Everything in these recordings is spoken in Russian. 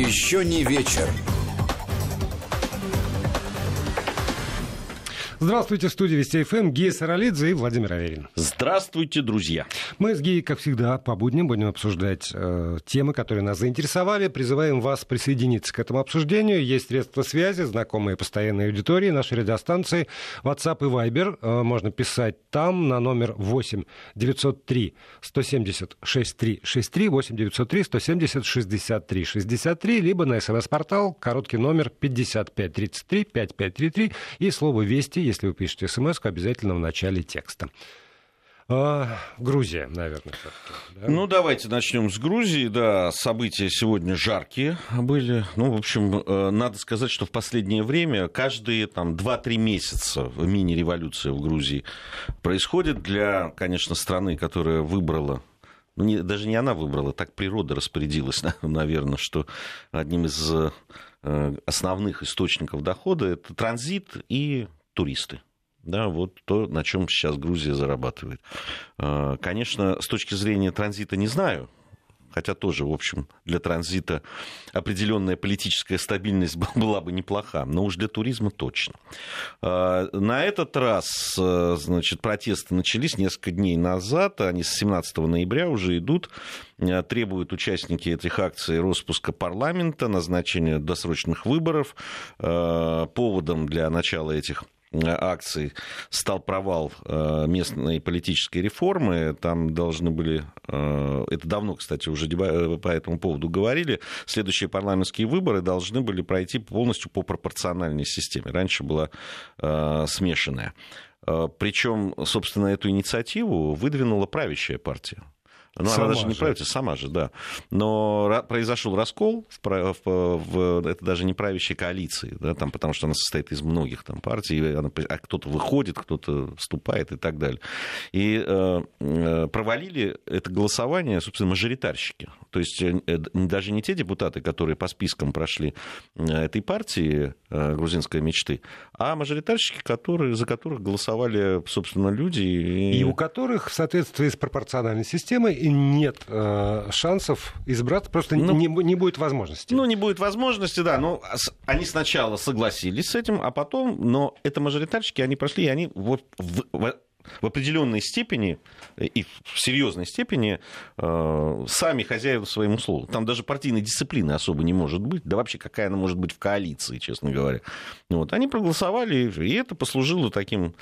Еще не вечер. Здравствуйте, в студии Вести ФМ Гия Саралидзе и Владимир Аверин. Здравствуйте, друзья. Мы с Гией, как всегда, по будням будем обсуждать э, темы, которые нас заинтересовали. Призываем вас присоединиться к этому обсуждению. Есть средства связи, знакомые постоянной аудитории, нашей радиостанции, WhatsApp и Viber. Э, можно писать там на номер 8 903 170 6363, 8 903 170 63 63, либо на смс-портал, короткий номер 5533 5533 и слово «Вести», если вы пишете смс обязательно в начале текста. А, Грузия, наверное. Да? Ну, давайте начнем с Грузии. Да, события сегодня жаркие были. Ну, в общем, э, надо сказать, что в последнее время каждые там 2-3 месяца мини-революция в Грузии происходит для, конечно, страны, которая выбрала ну, не, даже не она выбрала, так природа распорядилась, наверное, что одним из э, основных источников дохода это транзит и туристы. Да, вот то, на чем сейчас Грузия зарабатывает. А, конечно, с точки зрения транзита не знаю, хотя тоже, в общем, для транзита определенная политическая стабильность была бы неплоха, но уж для туризма точно. А, на этот раз, а, значит, протесты начались несколько дней назад, они с 17 ноября уже идут, требуют участники этих акций распуска парламента, назначения досрочных выборов. Поводом для начала этих акций стал провал э, местной политической реформы. Там должны были, э, это давно, кстати, уже э, по этому поводу говорили, следующие парламентские выборы должны были пройти полностью по пропорциональной системе. Раньше была смешанная. Причем, собственно, эту инициативу выдвинула правящая партия. Ну, сама она даже не правительство, сама же, да. Но произошел раскол, в, в, в, это даже не правящей коалиции, да, там, потому что она состоит из многих там, партий, она, а кто-то выходит, кто-то вступает и так далее. И э, э провалили это голосование, собственно, мажоритарщики. То есть э, даже не те депутаты, которые по спискам прошли э, этой партии э, грузинской мечты, а мажоритарщики, которые, за которых голосовали, собственно, люди. И, и у которых в соответствии с пропорциональной системой нет э, шансов избраться, просто ну, не, не будет возможности. Ну, не будет возможности, да. Но они сначала согласились с этим, а потом, но это мажоритарщики, они прошли, и они вот в, в, в определенной степени и в серьезной степени э, сами хозяева своему слову. Там даже партийной дисциплины особо не может быть. Да вообще какая она может быть в коалиции, честно говоря. Вот. Они проголосовали, и это послужило таким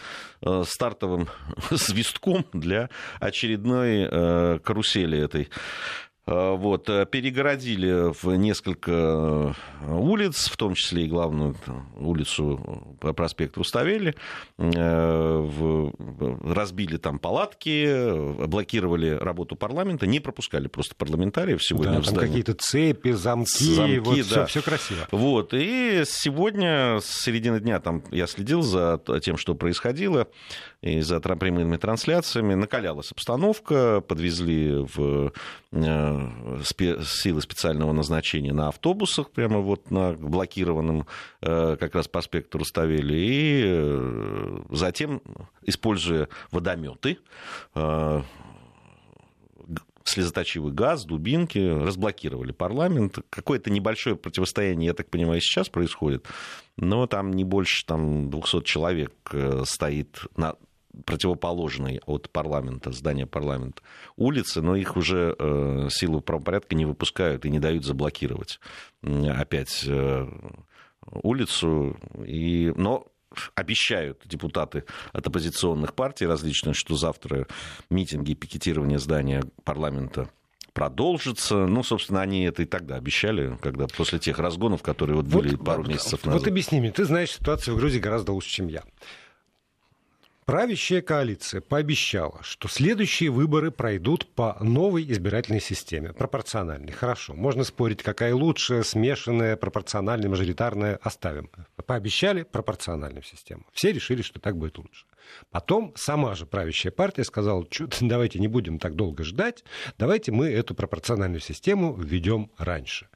э, стартовым свистком для очередной э, карусели этой Э, вот, э, перегородили в несколько э, улиц, в том числе и главную улицу по проспекту Уставели, разбили там палатки, блокировали работу парламента, не пропускали просто парламентариев сегодня да, в здание. какие-то цепи, замки, замки вот да. все, все красиво. Вот, и сегодня, с середины дня, там я следил за тем, что происходило, и за прямыми трансляциями, накалялась обстановка, подвезли в силы специального назначения на автобусах, прямо вот на блокированном э, как раз проспекту Руставели, и э, затем, используя водометы, э, слезоточивый газ, дубинки, разблокировали парламент. Какое-то небольшое противостояние, я так понимаю, сейчас происходит, но там не больше там, 200 человек стоит на противоположной от парламента, здания парламента улицы, но их уже э, силы правопорядка не выпускают и не дают заблокировать опять э, улицу. И, но обещают депутаты от оппозиционных партий различных, что завтра митинги и пикетирование здания парламента продолжится. Ну, собственно, они это и тогда обещали, когда после тех разгонов, которые вот были вот, пару месяцев назад. Вот объясни мне, ты знаешь ситуацию в Грузии гораздо лучше, чем я. Правящая коалиция пообещала, что следующие выборы пройдут по новой избирательной системе, пропорциональной. Хорошо, можно спорить, какая лучше, смешанная, пропорциональная, мажоритарная, оставим. Пообещали пропорциональную систему. Все решили, что так будет лучше. Потом сама же правящая партия сказала, давайте не будем так долго ждать, давайте мы эту пропорциональную систему введем раньше.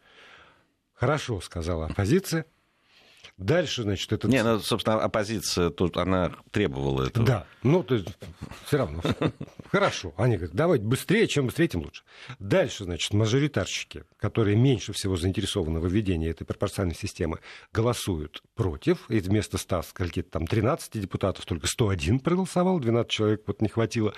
Хорошо, сказала оппозиция, Дальше, значит, это... Не, ну, собственно, оппозиция, тут она требовала этого. Да, ну, то есть, все равно. Хорошо. Они говорят, давайте быстрее, чем быстрее, тем лучше. Дальше, значит, мажоритарщики, которые меньше всего заинтересованы в введении этой пропорциональной системы, голосуют против. И вместо 100, скольки там, 13 депутатов, только 101 проголосовал, 12 человек вот не хватило.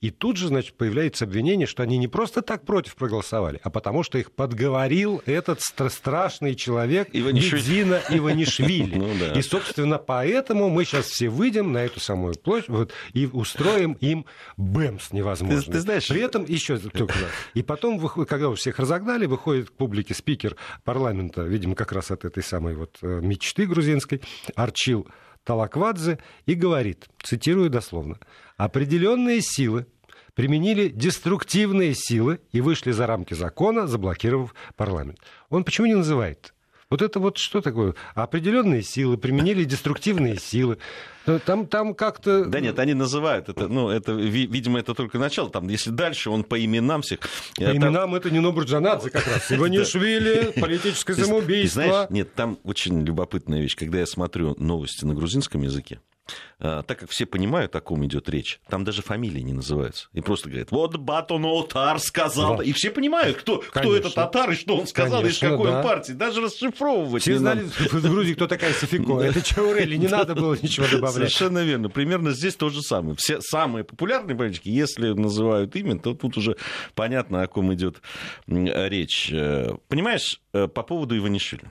И тут же, значит, появляется обвинение, что они не просто так против проголосовали, а потому что их подговорил этот страшный человек Иванишвили. Бедзина Иванишвили. Ну, да. И, собственно, поэтому мы сейчас все выйдем на эту самую площадь вот, и устроим им бэмс невозможно. Ты, ты знаешь... При этом еще только И потом, когда вы всех разогнали, выходит к публике спикер парламента, видимо, как раз от этой самой вот э, мечты грузинской, Арчил Талаквадзе, и говорит, цитирую дословно, «Определенные силы применили деструктивные силы и вышли за рамки закона, заблокировав парламент». Он почему не называет вот это вот что такое? Определенные силы, применили деструктивные силы. Там, там как-то... Да нет, они называют это, ну, это, видимо, это только начало. Там, если дальше, он по именам всех... По там... именам это не Нобурджанадзе как раз. Иванишвили, политическое самоубийство. Знаешь, нет, там очень любопытная вещь. Когда я смотрю новости на грузинском языке, так как все понимают, о ком идет речь, там даже фамилии не называются. И просто говорят, вот Батон Отар сказал. Да. И все понимают, кто, кто этот татар и что он сказал, Конечно, из какой да. он партии. Даже расшифровывать Все знали в Грузии, кто такая Софико. Это Чаурели, не надо было ничего добавлять. Совершенно верно. Примерно здесь то же самое. Все самые популярные политики, если называют имя, то тут уже понятно, о ком идет речь. Э, понимаешь, э, по поводу Иванишвили.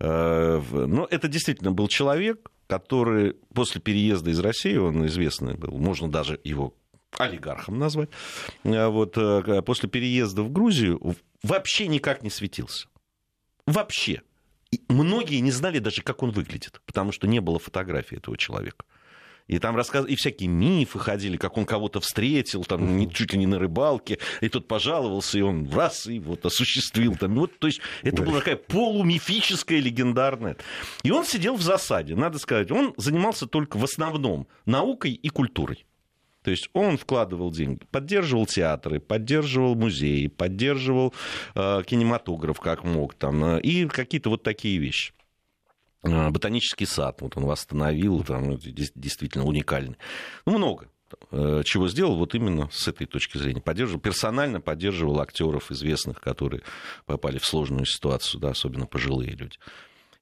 Э, ну, это действительно был человек, который после переезда из России, он известный был, можно даже его олигархом назвать, а вот, э, после переезда в Грузию вообще никак не светился. Вообще. И многие не знали даже, как он выглядит, потому что не было фотографии этого человека. И там рассказ... и всякие мифы ходили, как он кого-то встретил, там, не, чуть ли не на рыбалке, и тот пожаловался, и он раз, и вот осуществил. Там, вот, то есть это была такая полумифическая, легендарная. И он сидел в засаде, надо сказать. Он занимался только в основном наукой и культурой. То есть он вкладывал деньги, поддерживал театры, поддерживал музеи, поддерживал э, кинематограф как мог, там, э, и какие-то вот такие вещи. А, ботанический сад, вот он восстановил, там, ну, действительно уникальный. Ну, много э, чего сделал вот именно с этой точки зрения. Поддерживал, персонально поддерживал актеров известных, которые попали в сложную ситуацию, да, особенно пожилые люди.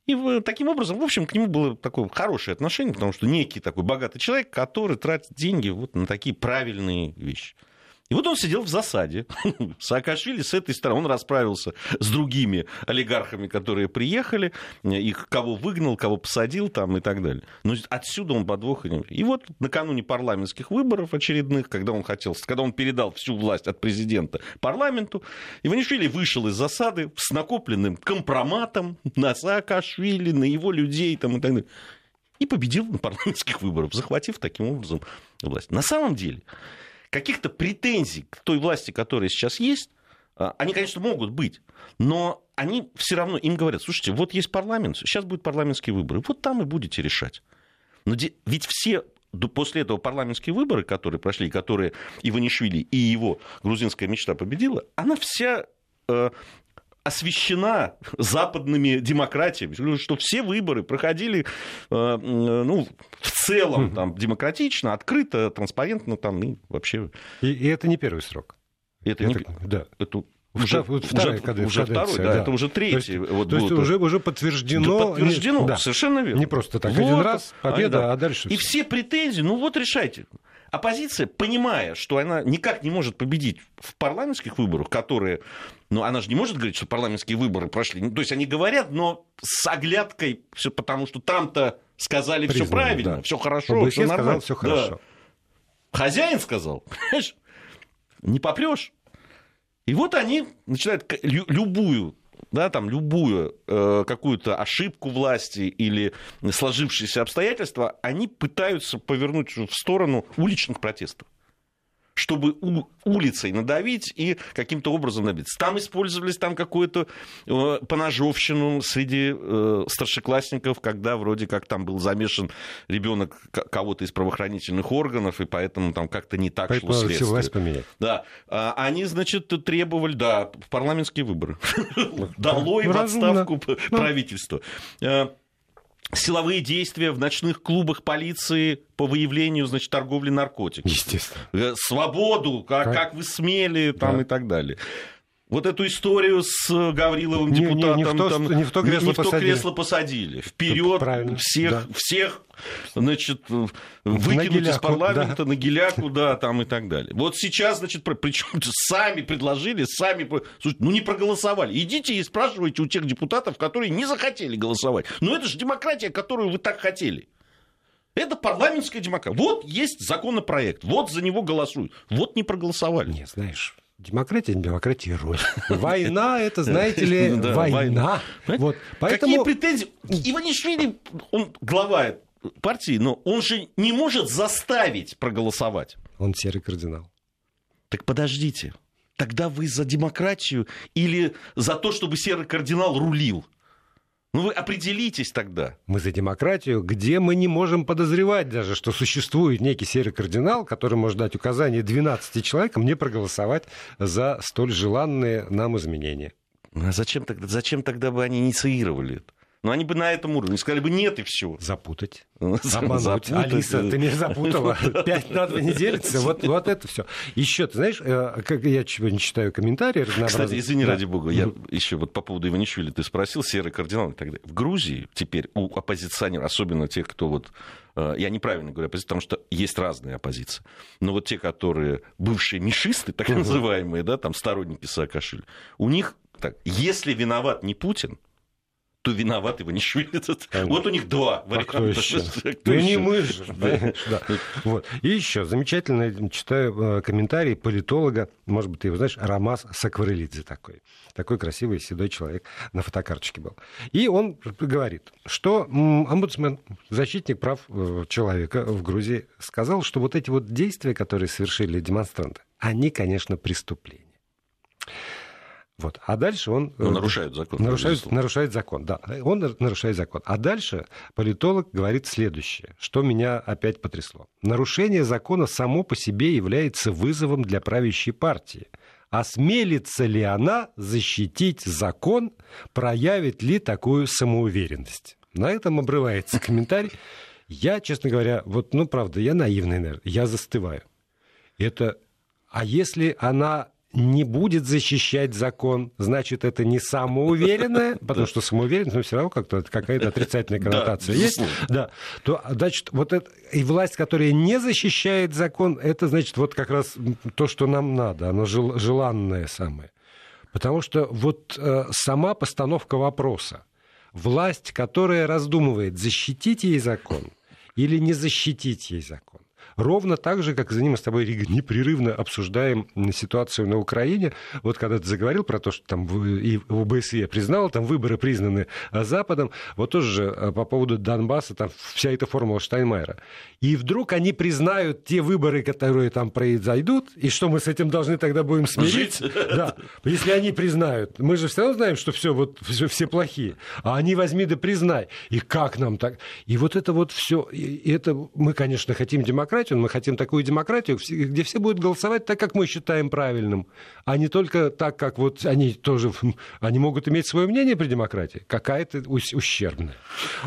И таким образом, в общем, к нему было такое хорошее отношение, потому что некий такой богатый человек, который тратит деньги вот на такие правильные вещи. И вот он сидел в засаде. Саакашвили с этой стороны, он расправился с другими олигархами, которые приехали, их кого выгнал, кого посадил там и так далее. Но отсюда он подвох. И вот накануне парламентских выборов очередных, когда он хотел, когда он передал всю власть от президента парламенту, Иванишвили вышел из засады с накопленным компроматом на Саакашвили, на его людей там, и так далее. И победил на парламентских выборах, захватив таким образом власть. На самом деле, каких-то претензий к той власти, которая сейчас есть, а, они, конечно, могут быть, но они все равно им говорят, слушайте, вот есть парламент, сейчас будут парламентские выборы, вот там и будете решать. Но ведь все после этого парламентские выборы, которые прошли, которые Иванишвили и его грузинская мечта победила, она вся э, освещена западными демократиями, что все выборы проходили э, ну, в целом там, демократично, открыто, транспарентно там, и вообще... И, и это не первый срок. Это, это не... Да. Это уже, вот вторая, уже, уже второй, да, да, это уже третий. То есть, вот то есть уже, уже подтверждено. Да, подтверждено, да. совершенно верно. Не просто так, вот, один раз, победа, а, да. а дальше... И все претензии, ну вот решайте оппозиция, понимая, что она никак не может победить в парламентских выборах, которые... Ну, она же не может говорить, что парламентские выборы прошли. Ну, то есть они говорят, но с оглядкой, все потому что там-то сказали все правильно, да. все хорошо, все нормально. Сказал, все хорошо. Да. Хозяин сказал, понимаешь, не попрешь. И вот они начинают любую да, там любую э, какую-то ошибку власти или сложившиеся обстоятельства, они пытаются повернуть в сторону уличных протестов чтобы улицей надавить и каким-то образом добиться. Там использовались там какую-то э, поножовщину среди э, старшеклассников, когда вроде как там был замешан ребенок кого-то из правоохранительных органов, и поэтому там как-то не так поэтому шло следствие. власть поменять. Да. А, они, значит, требовали, да, парламентские выборы. Долой в отставку правительства. Силовые действия в ночных клубах полиции по выявлению, значит, торговли наркотиками. Естественно. Э, Свободу, как, Как? как вы смели, там Да. и так далее. Вот эту историю с Гавриловым Не- не- депутатом не в то, там, не в то кресло не в то посадили. кресло посадили. Вперед Правильно, всех, да. всех, значит, выкинуть из парламента на геляку, да, там и так далее. Вот сейчас, значит, причем сами предложили, сами, слушайте, ну не проголосовали. Идите и спрашивайте у тех депутатов, которые не захотели голосовать. Ну это же демократия, которую вы так хотели. Это парламентская демократия. Вот есть законопроект, вот за него голосуют. Вот не проголосовали. Не, знаешь, демократия, демократия роль. Война, это, знаете ли, Да, война. война. Вот, Какие поэтому... претензии? Иванишвили, он глава партии, но он же не может заставить проголосовать. Он серый кардинал. Так подождите, тогда вы за демократию или за то, чтобы серый кардинал рулил? Ну вы определитесь тогда. Мы за демократию, где мы не можем подозревать даже, что существует некий серый кардинал, который может дать указание 12 человекам не проголосовать за столь желанные нам изменения. А зачем тогда, зачем тогда бы они инициировали это? Ну, они бы на этом уровне сказали бы нет и все. Запутать. Обмануть. Алиса, ты меня запутала. Пять на два не делится. Вот, вот это все. Еще, ты знаешь, э, как я чего не читаю комментарии. Кстати, извини, Да. ради бога, я еще вот по поводу Иванишвили ты спросил, серый кардинал и так далее. В Грузии теперь у оппозиционеров, особенно тех, кто вот, э, я неправильно говорю оппозиция, потому что есть разные оппозиции, но вот те, которые бывшие мишисты, так называемые, да, там сторонники Саакашвили, у них так, если виноват не Путин, то виноват Иванишвили. Конечно. Вот у них два А варианта. еще? Кто Ну, не мы же. И еще замечательно читаю э, комментарий политолога, может быть, ты его знаешь, Рамас Сакварелидзе такой. Такой красивый седой человек на фотокарточке был. И он говорит, что омбудсмен, защитник прав э, человека в Грузии, сказал, что вот эти вот действия, которые совершили демонстранты, они, конечно, преступления. Вот. А дальше он... Ну, э, нарушают закон. Нарушает, безусловно. нарушает закон, да. Он нар- нарушает закон. А дальше политолог говорит следующее, что меня опять потрясло. Нарушение закона само по себе является вызовом для правящей партии. Осмелится ли она защитить закон, проявит ли такую самоуверенность? На этом обрывается комментарий. Я, честно говоря, вот, ну, правда, я наивный, наверное, я застываю. Это, а если она не будет защищать закон, значит, это не самоуверенная, потому что самоуверенность, но все равно как-то какая-то отрицательная коннотация есть. Да, то, значит, вот это, и власть, которая не защищает закон, это, значит, вот как раз то, что нам надо, оно жел- желанное самое. Потому что вот э, сама постановка вопроса, власть, которая раздумывает, защитить ей закон или не защитить ей закон, Ровно так же, как за ним мы с тобой, Рига, непрерывно обсуждаем ситуацию на Украине. Вот когда ты заговорил про то, что там в- и ОБСЕ признал, там выборы признаны а, Западом, вот тоже же а, по поводу Донбасса, там вся эта формула Штайнмайера. И вдруг они признают те выборы, которые там произойдут, и что мы с этим должны тогда будем смириться? Да, если они признают. Мы же все равно знаем, что все вот всё- все плохие. А они возьми да признай. И как нам так? И вот это вот все, это мы, конечно, хотим демократию, мы хотим такую демократию, где все будут голосовать так, как мы считаем правильным, а не только так, как вот они тоже, они могут иметь свое мнение при демократии, какая-то ущербная.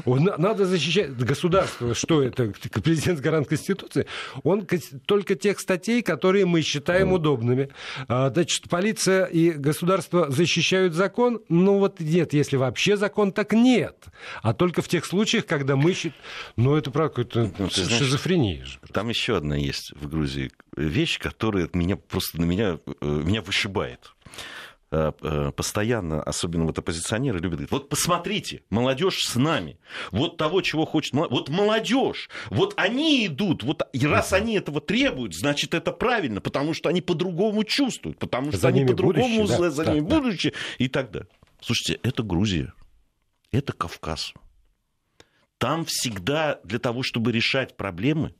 Надо защищать государство, что это, президент гарант Конституции, он только тех статей, которые мы считаем удобными. А, Значит, полиция и государство защищают закон? Ну вот нет, если вообще закон, так нет. А только в тех случаях, когда мы считаем... Ну это правда какая-то Ну, шизофрения же. Там еще одна есть в Грузии вещь, которая меня просто на меня, э, меня вышибает. Э, э, Постоянно, особенно вот оппозиционеры любят говорить, вот посмотрите, молодежь с нами, вот того, чего хочет, мол- вот молодежь, вот они идут, вот и раз они этого требуют, значит это правильно, потому что они по-другому чувствуют, потому что За они по-другому будущее, да, за, за да, ними да. будущее и так далее. Слушайте, это Грузия, это Кавказ. Там всегда для того, чтобы решать проблемы,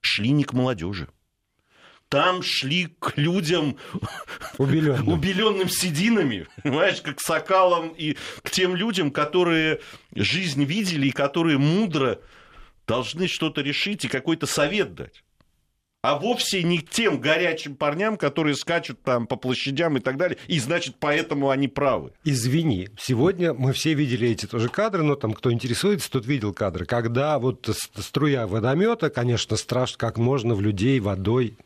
шли не к молодежи. Там шли к людям, Убеленным. убеленным сединами, понимаешь, как сокалам и к тем людям, которые жизнь видели и которые мудро должны что-то решить и какой-то совет дать. А вовсе не тем горячим парням, которые скачут там по площадям и так далее, и значит, поэтому они правы. Извини, сегодня мы все видели эти тоже кадры, но там кто интересуется, тот видел кадры, когда вот струя водомета, конечно, страшно, как можно в людей водой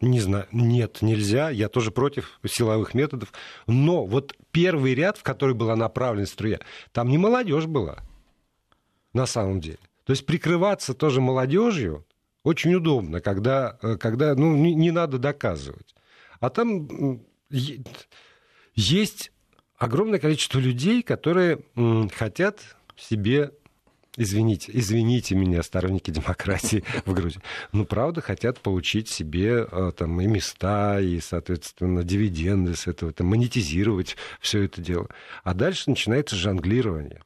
не знаю, нет, нельзя, я тоже против силовых методов, но вот первый ряд, в который была направлена струя, там не молодежь была, на самом деле. То есть прикрываться тоже молодежью, очень удобно, когда, э, когда ну, не, не надо доказывать. А там есть огромное количество людей, которые хотят себе извините, извините меня, сторонники демократии в Грузии, ну, правда, хотят получить себе э, там и места, и, соответственно, дивиденды с этого, там, монетизировать все это дело. А дальше начинается жонглирование.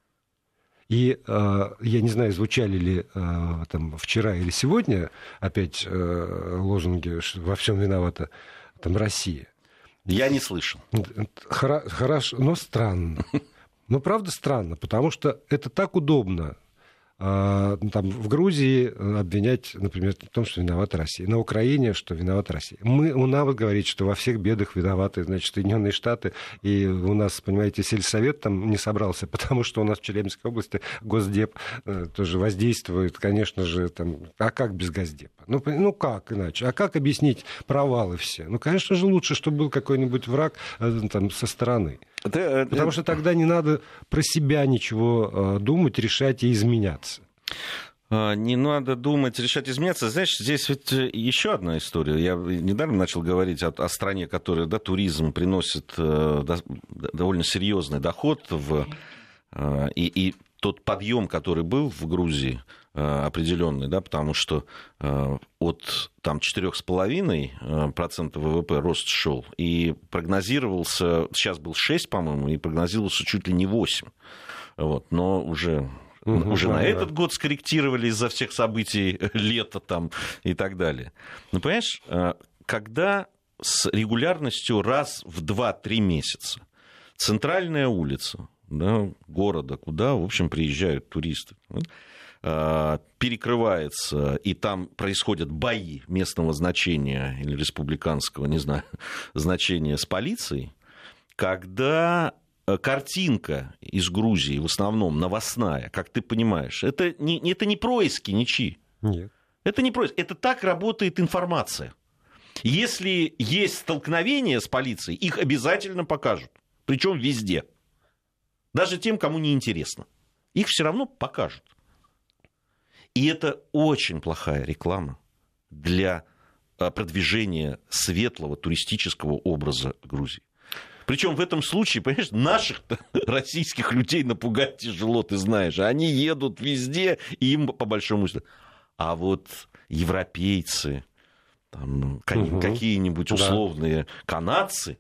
И э, я не знаю, звучали ли э, там, вчера или сегодня опять э, лозунги «во всем виновата там, Россия». Я не слышал. Хорошо, но странно. Ну, правда, странно, потому что это так удобно там, в Грузии э, обвинять, например, в том, что виновата Россия. На Украине, что виновата Россия. Мы, у нас говорит, что во всех бедах виноваты значит, Соединенные Штаты. И у нас, понимаете, сельсовет там не собрался, потому что у нас в Челябинской области Госдеп э, тоже воздействует, конечно же, там, а как без Госдепа? Ну, ну как иначе? А как объяснить провалы все? Ну, конечно же, лучше, чтобы был какой-нибудь враг э, там, со стороны. Это, Потому что тогда не надо про себя ничего думать, решать и изменяться. А, не надо думать, решать, изменяться. Знаешь, здесь ведь э, еще одна история. Я недавно начал говорить о, о стране, которая, да, туризм приносит э, да, довольно серьезный доход в, э, и, и тот подъем, который был в Грузии, определенный, да, потому что от там 4,5% ВВП рост шел, и прогнозировался, сейчас был 6, по-моему, и прогнозировался чуть ли не 8. Вот, но уже Угу, уже на этот год скорректировали из-за всех событий лета там и так далее. Ну, понимаешь, э, когда с регулярностью раз в 2-3 месяца центральная улица да, города, куда, в общем, приезжают туристы, э, перекрывается, и там происходят бои местного значения или республиканского, не знаю, значения с полицией, когда Э, картинка из Грузии, в основном новостная, как ты понимаешь, это не, это не происки ничьи. Нет. Это не происки. Это так работает информация. Если есть столкновение с полицией, их обязательно покажут. Причем везде. Даже тем, кому не интересно. Их все равно покажут. И это очень плохая реклама для э, продвижения светлого туристического образа Грузии. Причем в этом случае, понимаешь, наших российских людей напугать тяжело, ты знаешь. Они едут везде, и им по большому счету. А вот европейцы, там, угу. какие-нибудь условные да. канадцы,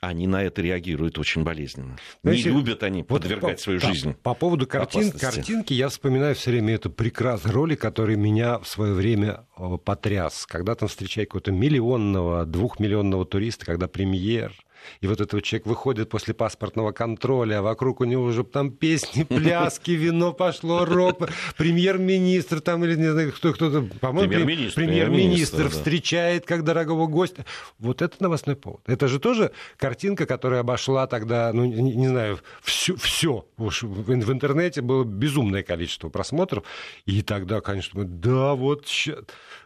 они на это реагируют очень болезненно. Знаете, не любят они вот подвергать по, свою да, жизнь. По поводу картин, картинки я вспоминаю все время эту прекрасную ролик, который меня в свое время потряс. Когда там встречает какого-то миллионного, двухмиллионного туриста, когда премьер и вот этот человек выходит после паспортного контроля, а вокруг у него уже там песни, пляски, вино пошло, рок, премьер-министр там или не знаю, кто, кто-то, по-моему, премьер-министр, премьер-министр встречает как дорогого гостя. Вот это новостной повод. Это же тоже картинка, которая обошла тогда, ну, не, не знаю, все, все. Уж в, в интернете было безумное количество просмотров. И тогда, конечно, да, вот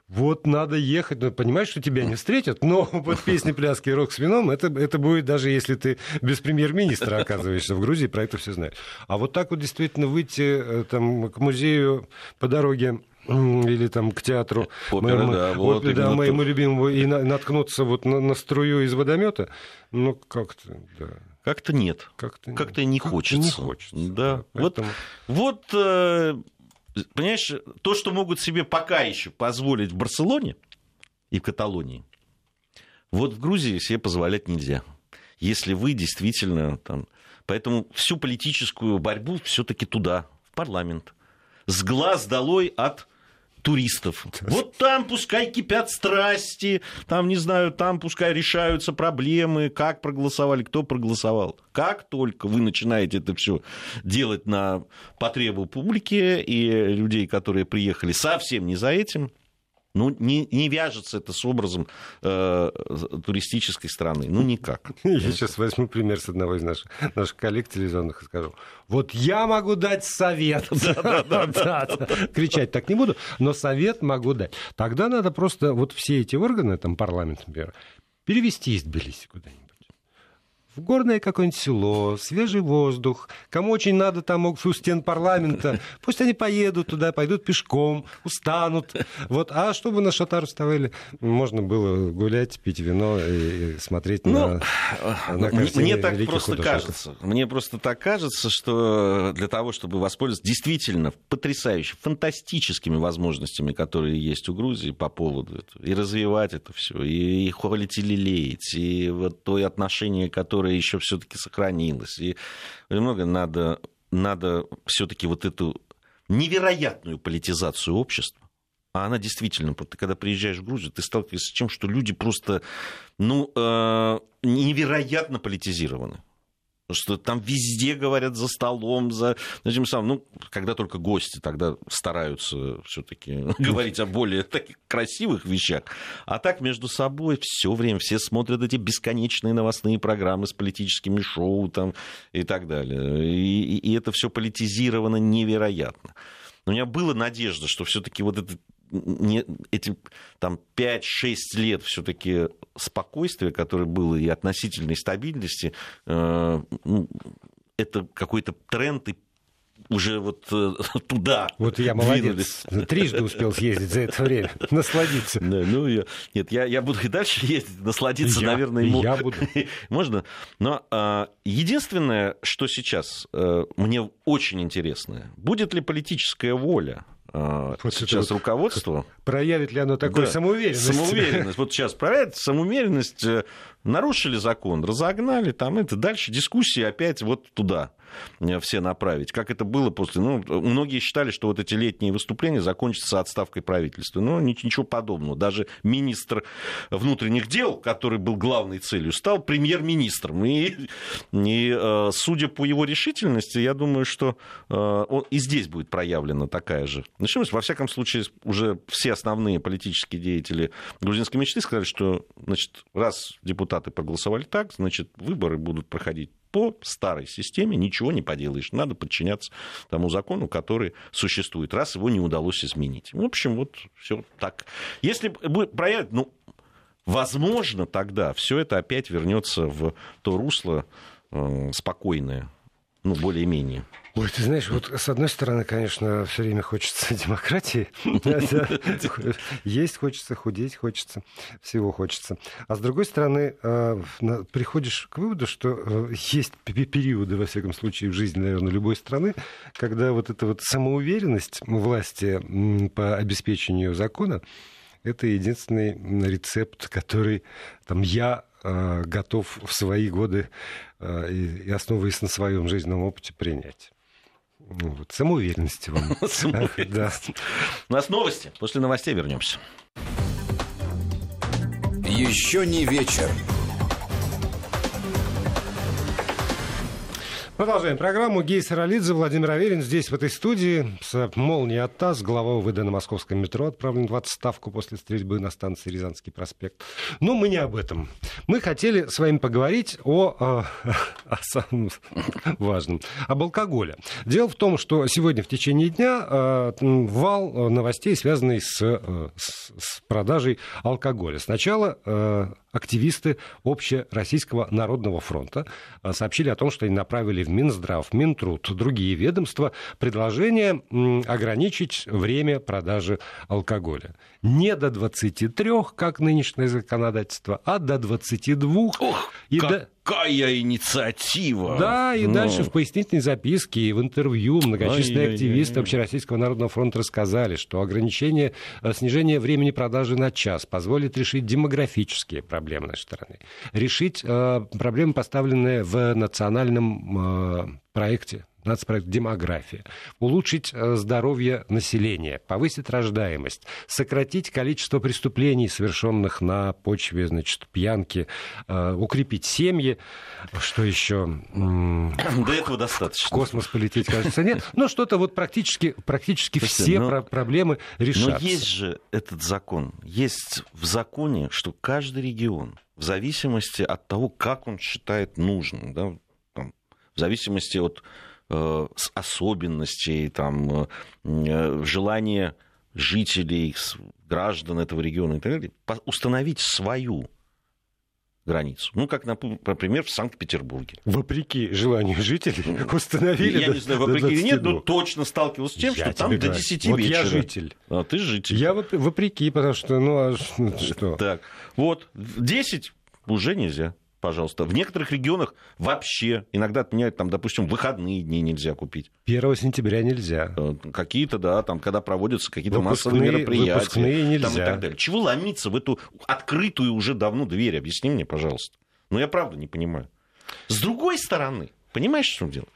вот надо ехать, ну, понимаешь, что тебя не встретят, но вот песни, пляски рок с вином, это, это будет даже если ты без премьер-министра оказываешься в Грузии, про это все знают. А вот так вот действительно выйти э, там, к музею по дороге или там к театру Опера, моему, да, вот, опера, да, моему любимому и на, наткнуться вот на, на струю из водомета, ну как-то, да. Как-то нет. Как-то, как-то не как хочется. Не хочется. Да. да поэтому... Вот, вот э, понимаешь, то, что могут себе пока еще позволить в Барселоне и в Каталонии, вот в Грузии себе позволять нельзя. Если вы действительно там... Поэтому всю политическую борьбу все-таки туда, в парламент. С глаз долой от туристов. Вот там пускай кипят страсти, там, не знаю, там пускай решаются проблемы, как проголосовали, кто проголосовал. Как только вы начинаете это все делать на потребу публики и людей, которые приехали совсем не за этим, Ну, не, не вяжется это с образом э, туристической страны. Ну, никак. Я сейчас возьму пример с одного из наших, наших коллег телевизионных и скажу. Вот я могу дать совет. Кричать так не буду, но совет могу дать. Тогда надо просто вот все эти органы, там парламент, например, перевести из Тбилиси куда-нибудь в горное какое-нибудь село, свежий воздух. Кому очень надо там у стен парламента, пусть они поедут туда, пойдут пешком, устанут. Вот. А чтобы на шатар вставали, можно было гулять, пить вино и смотреть ну, на, на Мне так просто художников. кажется. Мне просто так кажется, что для того, чтобы воспользоваться действительно потрясающими, фантастическими возможностями, которые есть у Грузии по поводу этого, и развивать это все, и, и холить и лелеять, и вот то отношение, которое которая еще все-таки сохранилась. И много надо, надо все-таки вот эту невероятную политизацию общества, а она действительно, ты когда приезжаешь в Грузию, ты сталкиваешься с тем, что люди просто ну, э, невероятно политизированы что там везде говорят за столом, за этим самым. Ну, когда только гости, тогда стараются все-таки говорить о более таких красивых вещах. А так между собой все время все смотрят эти бесконечные новостные программы с политическими шоу там, и так далее. И, и это все политизировано невероятно. Но у меня была надежда, что все-таки вот этот не, эти там 5-6 лет все-таки спокойствия, которое было и относительной стабильности, э, ну, это какой-то тренд и уже вот э, туда. Вот я молодец. Двинулись. Трижды успел съездить за это время, насладиться. Да, ну, я, нет, я, я буду и дальше ездить, насладиться, я, наверное, ему. Я буду. Можно. Но а, единственное, что сейчас а, мне очень интересно, будет ли политическая воля а, вот сейчас вот руководство. Проявит ли оно такую да, самоуверенность? Самоуверенность. Вот сейчас проявит самоуверенность, э, нарушили закон, разогнали, там это дальше дискуссии опять вот туда. Э, все направить. Как это было после... Ну, многие считали, что вот эти летние выступления закончатся отставкой правительства. Но ничего подобного. Даже министр внутренних дел, который был главной целью, стал премьер-министром. И, и э, судя по его решительности, я думаю, что э, он, и здесь будет проявлена такая же решимость. Во всяком случае, уже все основные политические деятели грузинской мечты сказали, что значит, раз депутаты проголосовали так, значит, выборы будут проходить по старой системе ничего не поделаешь. Надо подчиняться тому закону, который существует, раз его не удалось изменить. В общем, вот все так. Если проявить, ну, возможно, тогда все это опять вернется в то русло э, спокойное, ну, более-менее. Ой, ты знаешь, вот с одной стороны, конечно, все время хочется демократии. Есть хочется, худеть хочется, всего хочется. А с другой стороны, э, приходишь к выводу, что э, есть периоды, во всяком случае, в жизни, наверное, любой страны, когда вот эта вот самоуверенность власти по обеспечению закона, это единственный рецепт, который там я э, готов в свои годы и основываясь на своем жизненном опыте принять. Ну, вот, самоуверенности вам. Самоуверенности. У нас новости. После новостей вернемся. Еще не вечер. Продолжаем программу. Гей Саралидзе, Владимир Аверин здесь, в этой студии. С молнией от ТАСС, глава УВД на московском метро, отправлен в отставку после стрельбы на станции Рязанский проспект. Но мы не об этом. Мы хотели с вами поговорить о, о, о самом важном, об алкоголе. Дело в том, что сегодня в течение дня э, вал новостей, связанный с, э, с, с продажей алкоголя. Сначала э, активисты Общероссийского народного фронта э, сообщили о том, что они направили в Минздрав, Минтруд, другие ведомства предложение ограничить время продажи алкоголя. Не до 23, как нынешнее законодательство, а до 22. Ох, и как... до какая инициатива! Да, и Но... дальше в пояснительной записке и в интервью многочисленные Ай-яй-яй. активисты Общероссийского народного фронта рассказали, что ограничение, э, снижение времени продажи на час позволит решить демографические проблемы нашей страны, решить э, проблемы, поставленные в национальном э, проекте нацпроект демография, улучшить э, здоровье населения, повысить рождаемость, сократить количество преступлений, совершенных на почве значит, пьянки, э, укрепить семьи, что еще? До этого достаточно. В космос полететь, кажется, нет. Но что-то вот практически, практически все но, проблемы решатся. Но есть же этот закон. Есть в законе, что каждый регион в зависимости от того, как он считает нужным, да, там, в зависимости от особенностей, там, э, желания жителей, граждан этого региона и так далее, установить свою границу. Ну, как, например, в Санкт-Петербурге. Вопреки желанию жителей установили Я до, не знаю, вопреки или нет, но точно сталкивался с тем, я что там до 10 вот вечера. я житель. А ты житель. Я вопреки, потому что, ну, а что? Так, вот, 10 уже нельзя пожалуйста. В некоторых регионах вообще иногда отменяют, там, допустим, выходные дни нельзя купить. 1 сентября нельзя. Э, какие-то, да, там, когда проводятся какие-то массовые мероприятия. Выпускные нельзя. Там, и так далее. Чего ломиться в эту открытую уже давно дверь? Объясни мне, пожалуйста. Ну, я правда не понимаю. С другой стороны, понимаешь, в чем дело?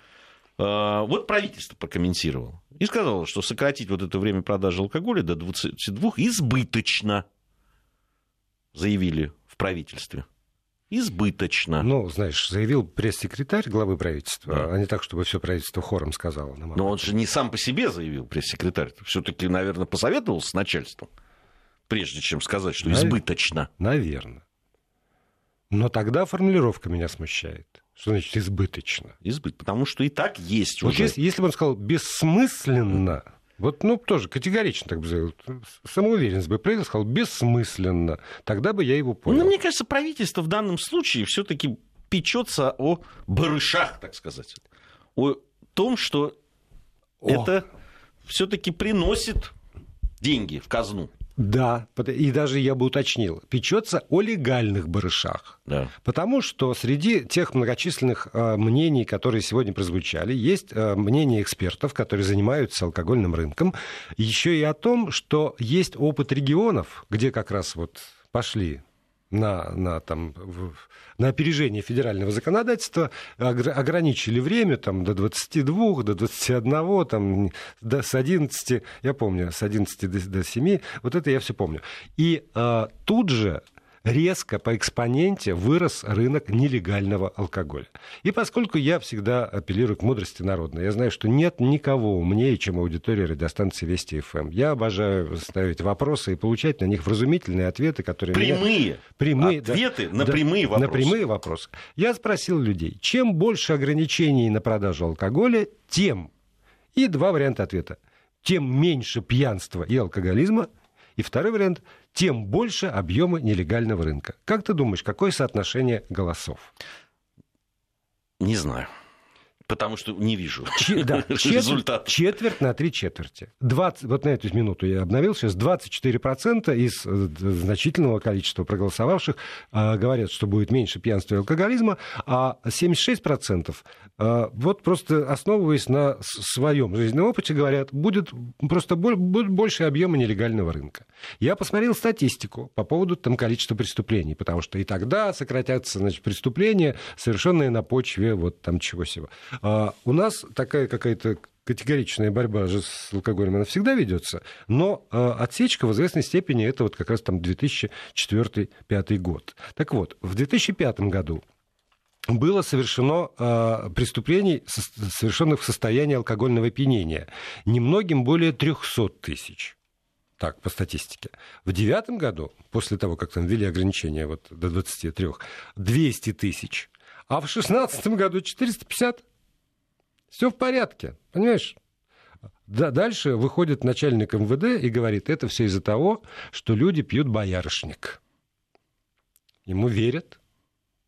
Э, вот правительство прокомментировало и сказало, что сократить вот это время продажи алкоголя до 22 избыточно, заявили в правительстве избыточно. Ну, знаешь, заявил пресс-секретарь главы правительства, да. а не так, чтобы все правительство хором сказало. Но он же не сам по себе заявил, пресс-секретарь. Все-таки, наверное, посоветовался с начальством, прежде чем сказать, что Навер... избыточно. Наверное. Но тогда формулировка меня смущает. Что значит избыточно? Избыт, потому что и так есть вот уже. Если, если бы он сказал бессмысленно, вот, ну, тоже категорично так бы заявил. Самоуверенность бы сказал, бессмысленно. Тогда бы я его понял. Ну, мне кажется, правительство в данном случае все-таки печется о барышах, так сказать. О том, что о. это все-таки приносит деньги в казну. Да, и даже я бы уточнил, печется о легальных барышах. Да. Потому что среди тех многочисленных э, мнений, которые сегодня прозвучали, есть э, мнение экспертов, которые занимаются алкогольным рынком, еще и о том, что есть опыт регионов, где как раз вот пошли на, на, там, на опережение федерального законодательства, ограничили время там, до 22, до 21, там, до, с 11, я помню, с 11 до, до 7, вот это я все помню. И а, тут же резко по экспоненте вырос рынок нелегального алкоголя. И поскольку я всегда апеллирую к мудрости народной, я знаю, что нет никого умнее, чем аудитория радиостанции Вести ФМ. Я обожаю ставить вопросы и получать на них вразумительные ответы, которые... Прямые. Меня... Прямые ответы да, на да, прямые вопросы. На прямые вопросы. Я спросил людей, чем больше ограничений на продажу алкоголя, тем... И два варианта ответа. Тем меньше пьянства и алкоголизма, и второй вариант – тем больше объема нелегального рынка. Как ты думаешь, какое соотношение голосов? Не знаю потому что не вижу Че, да, результат. Четверть на три четверти. 20, вот на эту минуту я обновил сейчас, 24% из э, значительного количества проголосовавших э, говорят, что будет меньше пьянства и алкоголизма, а 76% э, вот просто основываясь на своем жизненном опыте, говорят, будет просто будет больше объема нелегального рынка. Я посмотрел статистику по поводу там количества преступлений, потому что и тогда сократятся значит, преступления, совершенные на почве вот там чего-сего. А у нас такая какая-то категоричная борьба же с алкоголем, она всегда ведется, но э, отсечка в известной степени это вот как раз там 2004-2005 год. Так вот, в 2005 году было совершено э, преступлений, совершенных в состоянии алкогольного опьянения. Немногим более 300 тысяч. Так, по статистике. В девятом году, после того, как там ввели ограничения вот, до 23, 200 тысяч. А в шестнадцатом году 450. Все в порядке, понимаешь? Да, дальше выходит начальник МВД и говорит, это все из-за того, что люди пьют боярышник. Ему верят.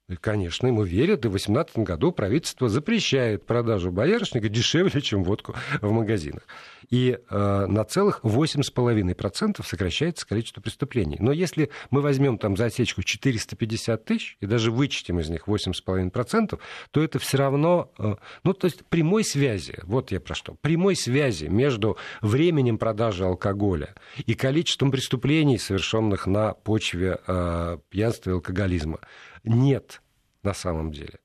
И, конечно, ему верят, и в 2018 году правительство запрещает продажу боярышника дешевле, чем водку в магазинах. И э, на целых 8,5% сокращается количество преступлений. Но если мы возьмем там за отсечку 450 тысяч и даже вычтем из них 8,5%, то это все равно, э, ну, то есть прямой связи, вот я про что, прямой связи между временем продажи алкоголя и количеством преступлений, совершенных на почве э, пьянства и алкоголизма, нет на самом деле.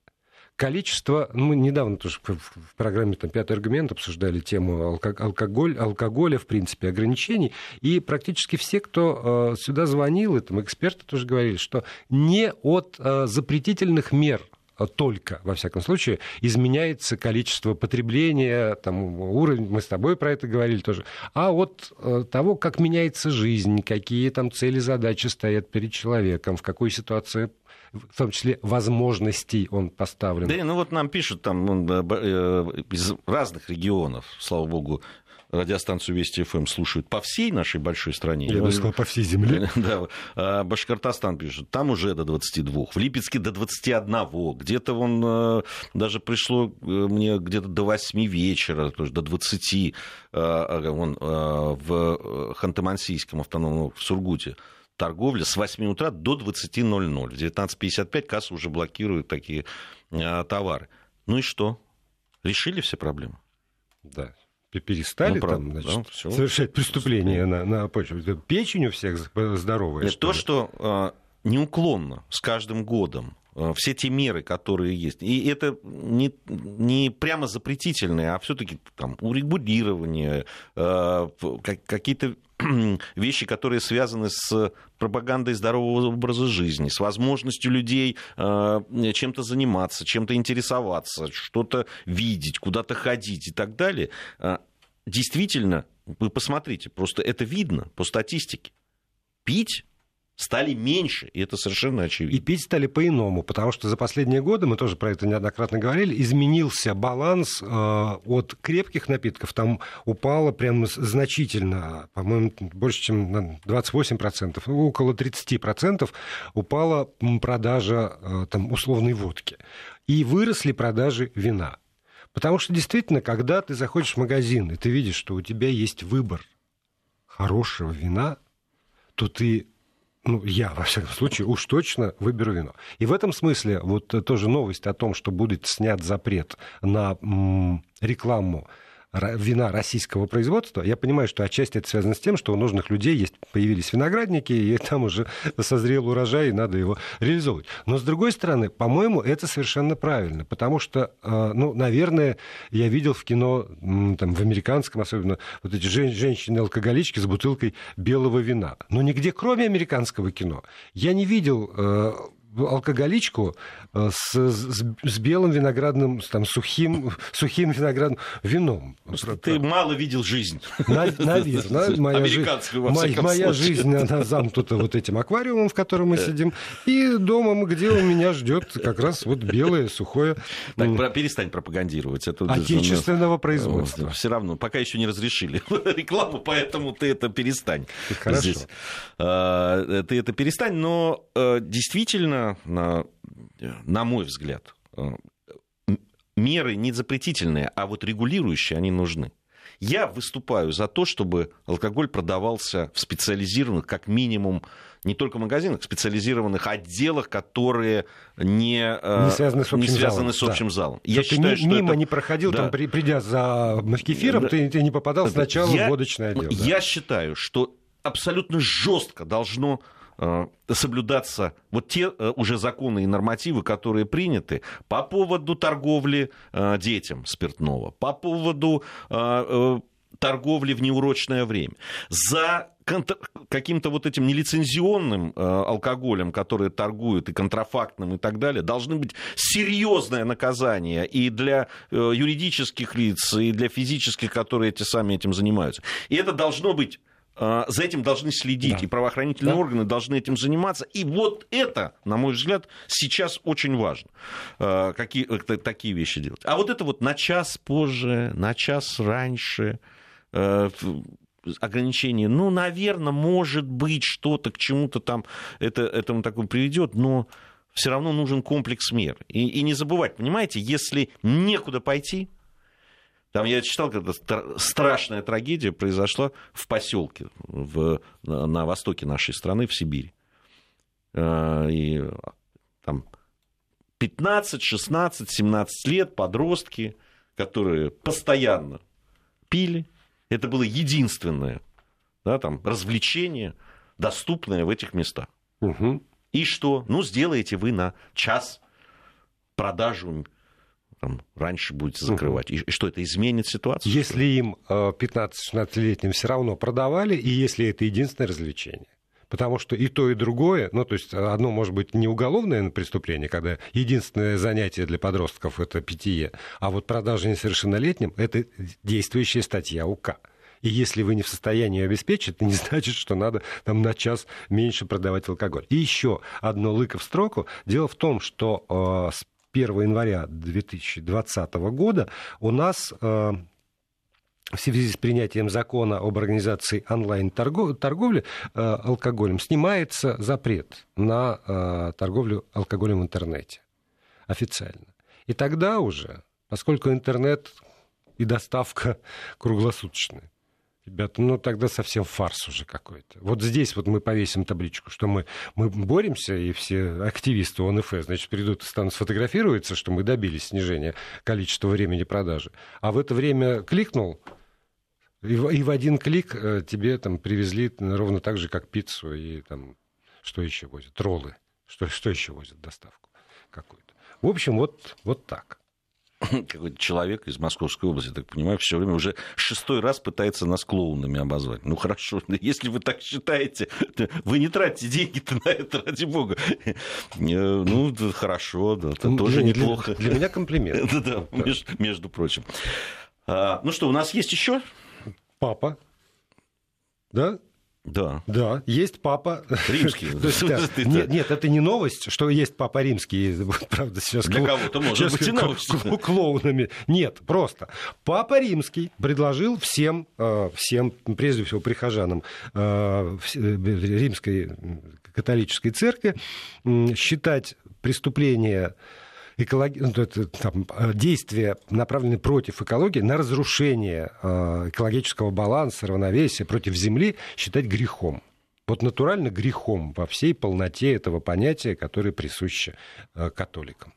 Количество, ну, мы недавно тоже в программе там, «Пятый аргумент» обсуждали тему алкоголь, алкоголя, в принципе, ограничений, и практически все, кто э, сюда звонил, и там эксперты тоже говорили, что не от э, запретительных мер только, во всяком случае, изменяется количество потребления, там, уровень, мы с тобой про это говорили тоже, а от э, того, как меняется жизнь, какие там цели, задачи стоят перед человеком, в какой ситуации в том числе возможностей он поставлен. Да, ну вот нам пишут там э, из разных регионов, слава богу, радиостанцию Вести ФМ слушают по всей нашей большой стране. Я бы сказал, по всей земле. Да. А Башкортостан пишет, там уже до 22, в Липецке до 21, где-то вон э, даже пришло э, мне где-то до 8 вечера, то есть до 20, э, вон, в Ханты-Мансийском автономном, в Сургуте торговля с 8 утра до 20.00. В 19.55 касса уже блокируют такие товары. Ну и что? Решили все проблемы? Да перестали ну, там, значит, да, совершать преступления на, на почве. Печень у всех здоровая. Что то, ли? что э, неуклонно с каждым годом э, все те меры, которые есть. И это не, не прямо запретительные, а все-таки там урегулирование, э, какие-то вещи, которые связаны с пропагандой здорового образа жизни, с возможностью людей э, чем-то заниматься, чем-то интересоваться, что-то видеть, куда-то ходить и так далее, э, действительно, вы посмотрите, просто это видно по статистике. Пить стали меньше, и это совершенно очевидно. И пить стали по-иному, потому что за последние годы, мы тоже про это неоднократно говорили, изменился баланс э, от крепких напитков, там упало прям значительно, по-моему, больше, чем на 28%, ну, около 30% упала продажа э, там, условной водки. И выросли продажи вина. Потому что действительно, когда ты заходишь в магазин, и ты видишь, что у тебя есть выбор хорошего вина, то ты ну, я, во всяком случае, уж точно выберу вино. И в этом смысле вот тоже новость о том, что будет снят запрет на рекламу вина российского производства. Я понимаю, что отчасти это связано с тем, что у нужных людей есть, появились виноградники, и там уже созрел урожай, и надо его реализовывать. Но, с другой стороны, по-моему, это совершенно правильно, потому что, э, ну, наверное, я видел в кино, там, в американском особенно, вот эти женщины-алкоголички с бутылкой белого вина. Но нигде, кроме американского кино, я не видел э, алкоголичку э, с, с, с белым виноградным, там, сухим, сухим виноградным вином. Просто ты мало видел жизнь. На, наверное. Моя, Американскую, моя, моя жизнь, она замкнута вот этим аквариумом, в котором мы сидим, и домом, где у меня ждет как раз вот белое, сухое... Так, про, перестань пропагандировать. Это, Отечественного производства. Все равно, пока еще не разрешили рекламу, поэтому ты это перестань. Хорошо. Здесь. А, ты это перестань, но э, действительно на, на мой взгляд, э, меры не запретительные, а вот регулирующие, они нужны. Я выступаю за то, чтобы алкоголь продавался в специализированных, как минимум, не только магазинах, специализированных отделах, которые не, э, не связаны с общим не связаны залом. С общим да. залом. Я что считаю, ты что мимо это... не проходил, да. там, придя за кефиром, да. ты, ты не попадал сначала я, в водочное отдел. Я да. считаю, что абсолютно жестко должно соблюдаться вот те э, уже законы и нормативы, которые приняты по поводу торговли э, детям спиртного, по поводу торговли в неурочное время. За каким-то вот этим нелицензионным алкоголем, который торгуют и контрафактным и так далее, должны быть серьезное наказание и для юридических лиц, и для физических, которые эти сами этим занимаются. И это должно быть за этим должны следить, да. и правоохранительные да. органы должны этим заниматься. И вот это, на мой взгляд, сейчас очень важно, а, какие, такие вещи делать. А вот это вот на час позже, на час раньше, ограничение, ну, наверное, может быть, что-то к чему-то там это, этому такому приведет, но все равно нужен комплекс мер. И, и не забывать, понимаете, если некуда пойти, там я читал, когда страшная трагедия произошла в поселке в, на, востоке нашей страны, в Сибири. А, и там 15, 16, 17 лет подростки, которые постоянно пили. Это было единственное да, там, развлечение, доступное в этих местах. Угу. И что? Ну, сделаете вы на час продажу там, раньше будете закрывать. И, что, это изменит ситуацию? Если им 15-16-летним все равно продавали, и если это единственное развлечение. Потому что и то, и другое, ну, то есть одно может быть не уголовное преступление, когда единственное занятие для подростков это питье, а вот продажа несовершеннолетним это действующая статья УК. И если вы не в состоянии обеспечить, это не значит, что надо там, на час меньше продавать алкоголь. И еще одно лыко в строку. Дело в том, что э, с 1 января 2020 года у нас э, в связи с принятием закона об организации онлайн-торговли э, алкоголем снимается запрет на э, торговлю алкоголем в интернете официально. И тогда уже, поскольку интернет и доставка круглосуточные, Ребята, ну тогда совсем фарс уже какой-то. Вот здесь вот мы повесим табличку, что мы, мы боремся, и все активисты ОНФ, значит, придут и станут сфотографироваться, что мы добились снижения количества времени продажи. А в это время кликнул, и в, и в один клик э, тебе там привезли ровно так же, как пиццу и там что еще возят? Роллы. Что, что еще возят доставку какую-то. В общем, вот, вот так. какой-то человек из Московской области, так понимаю, все время уже шестой раз пытается нас клоунами обозвать. Ну хорошо, если вы так считаете, вы не тратите деньги-то на это, ради бога. Э, ну, хорошо, да, это тоже для, неплохо. Для меня комплимент. Да, между, между прочим. А, ну что, у нас есть еще? Папа. Да? Да. Да, есть папа. Римский. нет, это не новость, что есть папа римский. Правда, сейчас... Для кого-то может быть и новость. Клоунами. Нет, просто. Папа римский предложил всем, э, всем, прежде всего прихожанам э, э, римской католической церкви считать преступление экологи... Ну, там, э, действия, направленные против экологии, на разрушение э, экологического баланса, равновесия против Земли, считать грехом. Вот натурально грехом во всей полноте этого понятия, которое присуще э, католикам.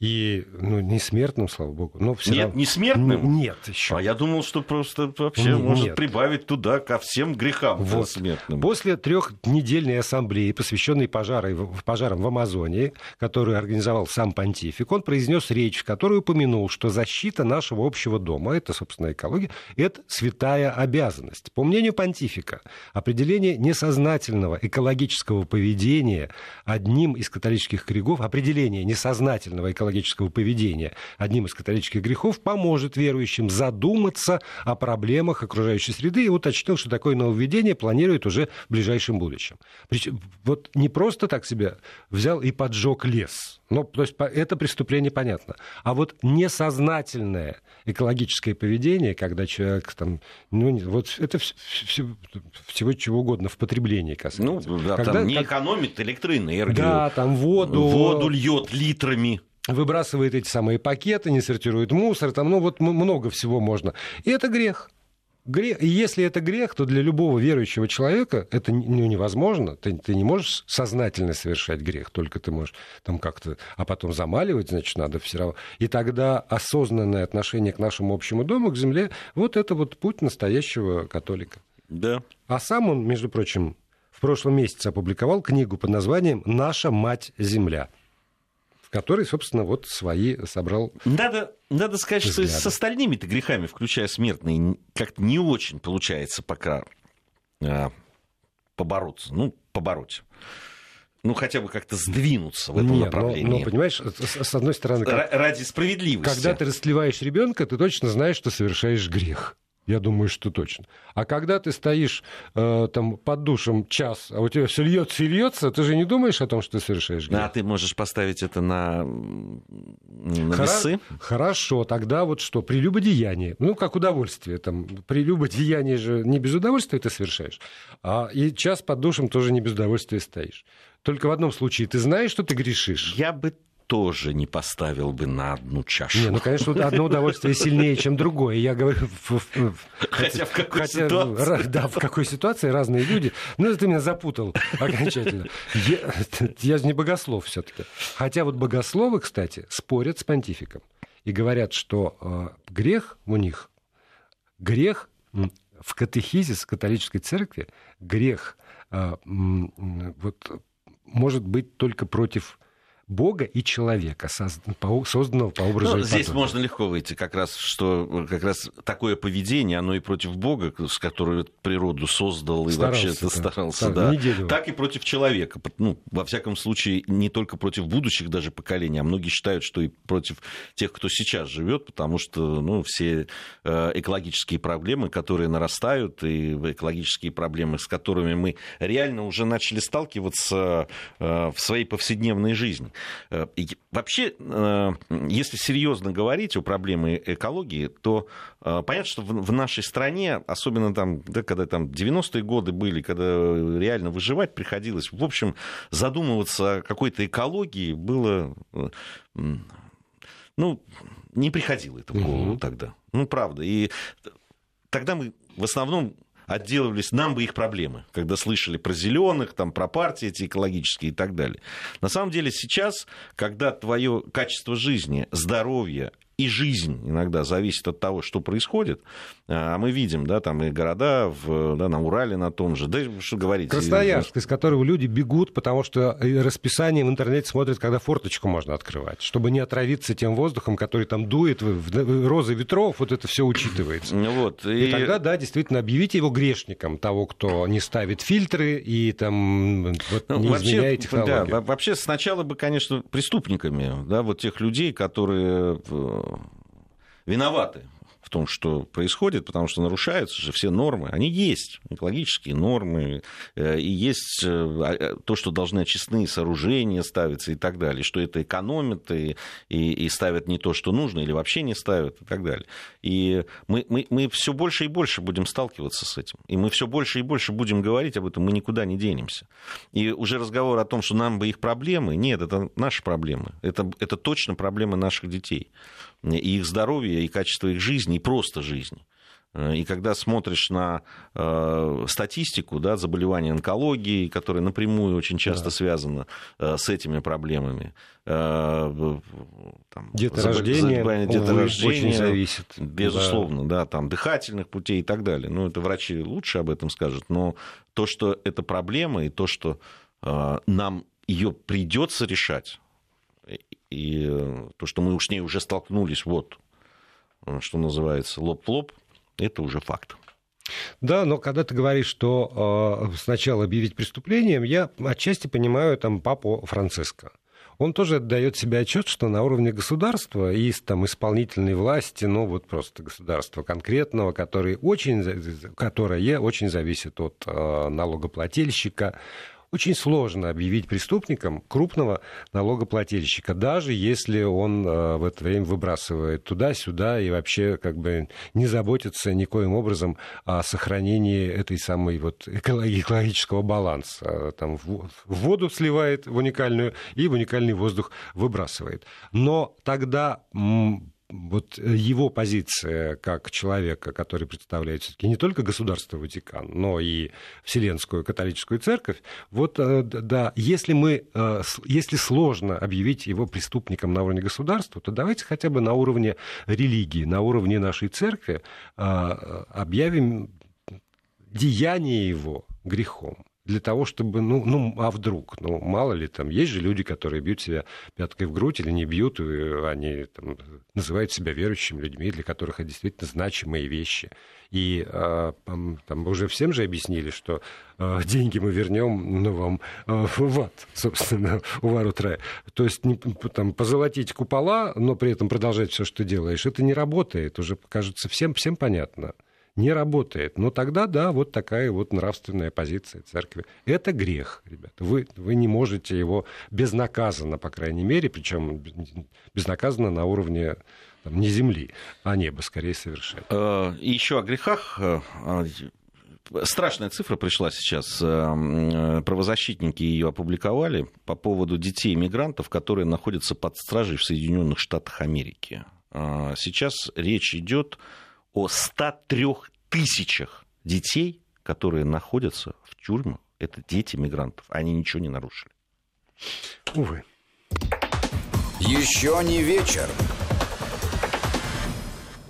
И, ну, не смертным, слава богу. Но все нет, равно... не смертным? Нет, еще. А я думал, что просто вообще нет. может прибавить туда ко всем грехам вот. смертным. После трехнедельной ассамблеи, посвященной пожары, пожарам в Амазонии, которую организовал сам понтифик, он произнес речь, в которой упомянул, что защита нашего общего дома, это, собственно, экология, это святая обязанность. По мнению понтифика, определение несознательного экологического поведения одним из католических кригов, определение несознательного экологического экологического поведения одним из католических грехов, поможет верующим задуматься о проблемах окружающей среды и уточнил, что такое нововведение планирует уже в ближайшем будущем. Причем, вот не просто так себя взял и поджег лес. Ну, то есть это преступление понятно. А вот несознательное экологическое поведение, когда человек там, ну, вот это всего, всего чего угодно в потреблении касается. Ну, да, когда, там не как... экономит электроэнергию. Да, там воду. Воду льет литрами выбрасывает эти самые пакеты, не сортирует мусор, там, ну вот много всего можно. И это грех. Грех. И если это грех, то для любого верующего человека это ну, невозможно. Ты, ты не можешь сознательно совершать грех, только ты можешь там как-то, а потом замаливать, значит, надо все равно. И тогда осознанное отношение к нашему общему дому, к земле, вот это вот путь настоящего католика. Да. А сам он, между прочим, в прошлом месяце опубликовал книгу под названием «Наша мать-земля» в которой, собственно, вот свои собрал Надо, надо сказать, взгляды. что с остальными-то грехами, включая смертные, как-то не очень получается пока а, побороться. Ну, побороть ну, хотя бы как-то сдвинуться в этом Нет, направлении. Но, но, понимаешь, с одной стороны... Как, ради справедливости. Когда ты растлеваешь ребенка, ты точно знаешь, что совершаешь грех. Я думаю, что точно. А когда ты стоишь э, там под душем час, а у тебя все льется и льется, ты же не думаешь о том, что ты совершаешь грех. А ты можешь поставить это на, на Хора... весы? Хорошо, тогда вот что, прелюбодеяние. Ну, как удовольствие. Там, прелюбодеяние же не без удовольствия ты совершаешь, а и час под душем тоже не без удовольствия стоишь. Только в одном случае ты знаешь, что ты грешишь. Я бы тоже не поставил бы на одну чашу. Не, ну, конечно, одно удовольствие сильнее, чем другое. Я говорю... Хотя в какой хотя, ситуации? Да, в какой ситуации разные люди. Ну, ты меня запутал окончательно. Я, я же не богослов все таки Хотя вот богословы, кстати, спорят с понтификом. И говорят, что э, грех у них, грех в катехизис католической церкви, грех э, вот, может быть только против Бога и человека, созданного по образу ну, и Здесь можно легко выйти, как раз, что как раз такое поведение, оно и против Бога, с которого природу создал и вообще старался, да, так и против человека. Ну, во всяком случае, не только против будущих даже поколений, а многие считают, что и против тех, кто сейчас живет, потому что ну, все э, экологические проблемы, которые нарастают, и экологические проблемы, с которыми мы реально уже начали сталкиваться э, в своей повседневной жизни. Э, вообще, э, если серьезно говорить о проблеме экологии, то э, понятно, что в нашей стране, особенно там, да, когда там 90-е годы были, когда реально выживать приходилось, в общем, задумываться о какой-то экологии было, ну, не приходило это в голову угу. тогда. Ну, правда. И тогда мы в основном отделывались, нам бы их проблемы, когда слышали про зеленых, там, про партии эти экологические и так далее. На самом деле сейчас, когда твое качество жизни, здоровье и жизнь иногда зависит от того, что происходит. А мы видим, да, там и города в, да, на Урале на том же, да, что говорить. Красноярск, из которого люди бегут, потому что расписание в интернете смотрят, когда форточку можно открывать, чтобы не отравиться тем воздухом, который там дует, в розы ветров, вот это все учитывается. Вот, и... и тогда, да, действительно, объявите его грешником, того, кто не ставит фильтры и там вот, ну, не вообще, изменяет технологию. Да, вообще сначала бы, конечно, преступниками, да, вот тех людей, которые виноваты в том, что происходит, потому что нарушаются же все нормы. Они есть, экологические нормы, э, и есть э, а, э, то, что должны очистные сооружения ставиться и так далее, что это экономит и, и, и ставят не то, что нужно, или вообще не ставят и так далее. И мы, мы, мы все больше и больше будем сталкиваться с этим. И мы все больше и больше будем говорить об этом, мы никуда не денемся. И уже разговор о том, что нам бы их проблемы, нет, это наши проблемы. Это, это точно проблемы наших детей и их здоровья, и качество их жизни, и просто жизни. Э, и когда смотришь на э, статистику да, заболеваний онкологии, которая напрямую очень часто да. связана э, с этими проблемами, э, там, деторождение, деторождение очень зависит. Безусловно, да. да, там дыхательных путей и так далее. Ну, это врачи лучше об этом скажут, но то, что это проблема, и то, что э, нам ее придется решать, и э, то, что мы с ней уже столкнулись, вот, э, что называется, лоб в лоб, это уже факт. Да, но когда ты говоришь, что э, сначала объявить преступлением, я отчасти понимаю там папу Франциска. Он тоже отдает себе отчет, что на уровне государства и там, исполнительной власти, ну вот просто государства конкретного, которое очень, которое очень зависит от э, налогоплательщика, очень сложно объявить преступником крупного налогоплательщика, даже если он э, в это время выбрасывает туда-сюда и вообще как бы не заботится никоим образом о сохранении этой самой вот экологического баланса. Там в воду сливает в уникальную и в уникальный воздух выбрасывает. Но тогда вот э, его позиция как человека, который представляет все-таки не только государство Ватикан, но и Вселенскую католическую церковь, вот э, да, если мы, э, если сложно объявить его преступником на уровне государства, то давайте хотя бы на уровне религии, на уровне нашей церкви объявим деяние его грехом для того, чтобы, ну, ну, а вдруг, ну, мало ли, там, есть же люди, которые бьют себя пяткой в грудь или не бьют, они там, называют себя верующими людьми, для которых это действительно значимые вещи. И а, там уже всем же объяснили, что а, деньги мы вернем ну, вам а, в ад, собственно, у ворот рая. То есть не, там, позолотить купола, но при этом продолжать все, что делаешь, это не работает. Уже, кажется, всем, всем понятно не работает. Но тогда, да, вот такая вот нравственная позиция церкви. Это грех, ребята. Вы, вы не можете его безнаказанно, по крайней мере, причем безнаказанно на уровне там, не земли, а неба скорее совершать. Э, еще о грехах. Э, страшная цифра пришла сейчас. Э, правозащитники ее опубликовали по поводу детей-мигрантов, которые находятся под стражей в Соединенных Штатах Америки. Сейчас речь идет о 103 тысячах детей, которые находятся в тюрьмах. Это дети мигрантов. Они ничего не нарушили. Увы. Еще не вечер.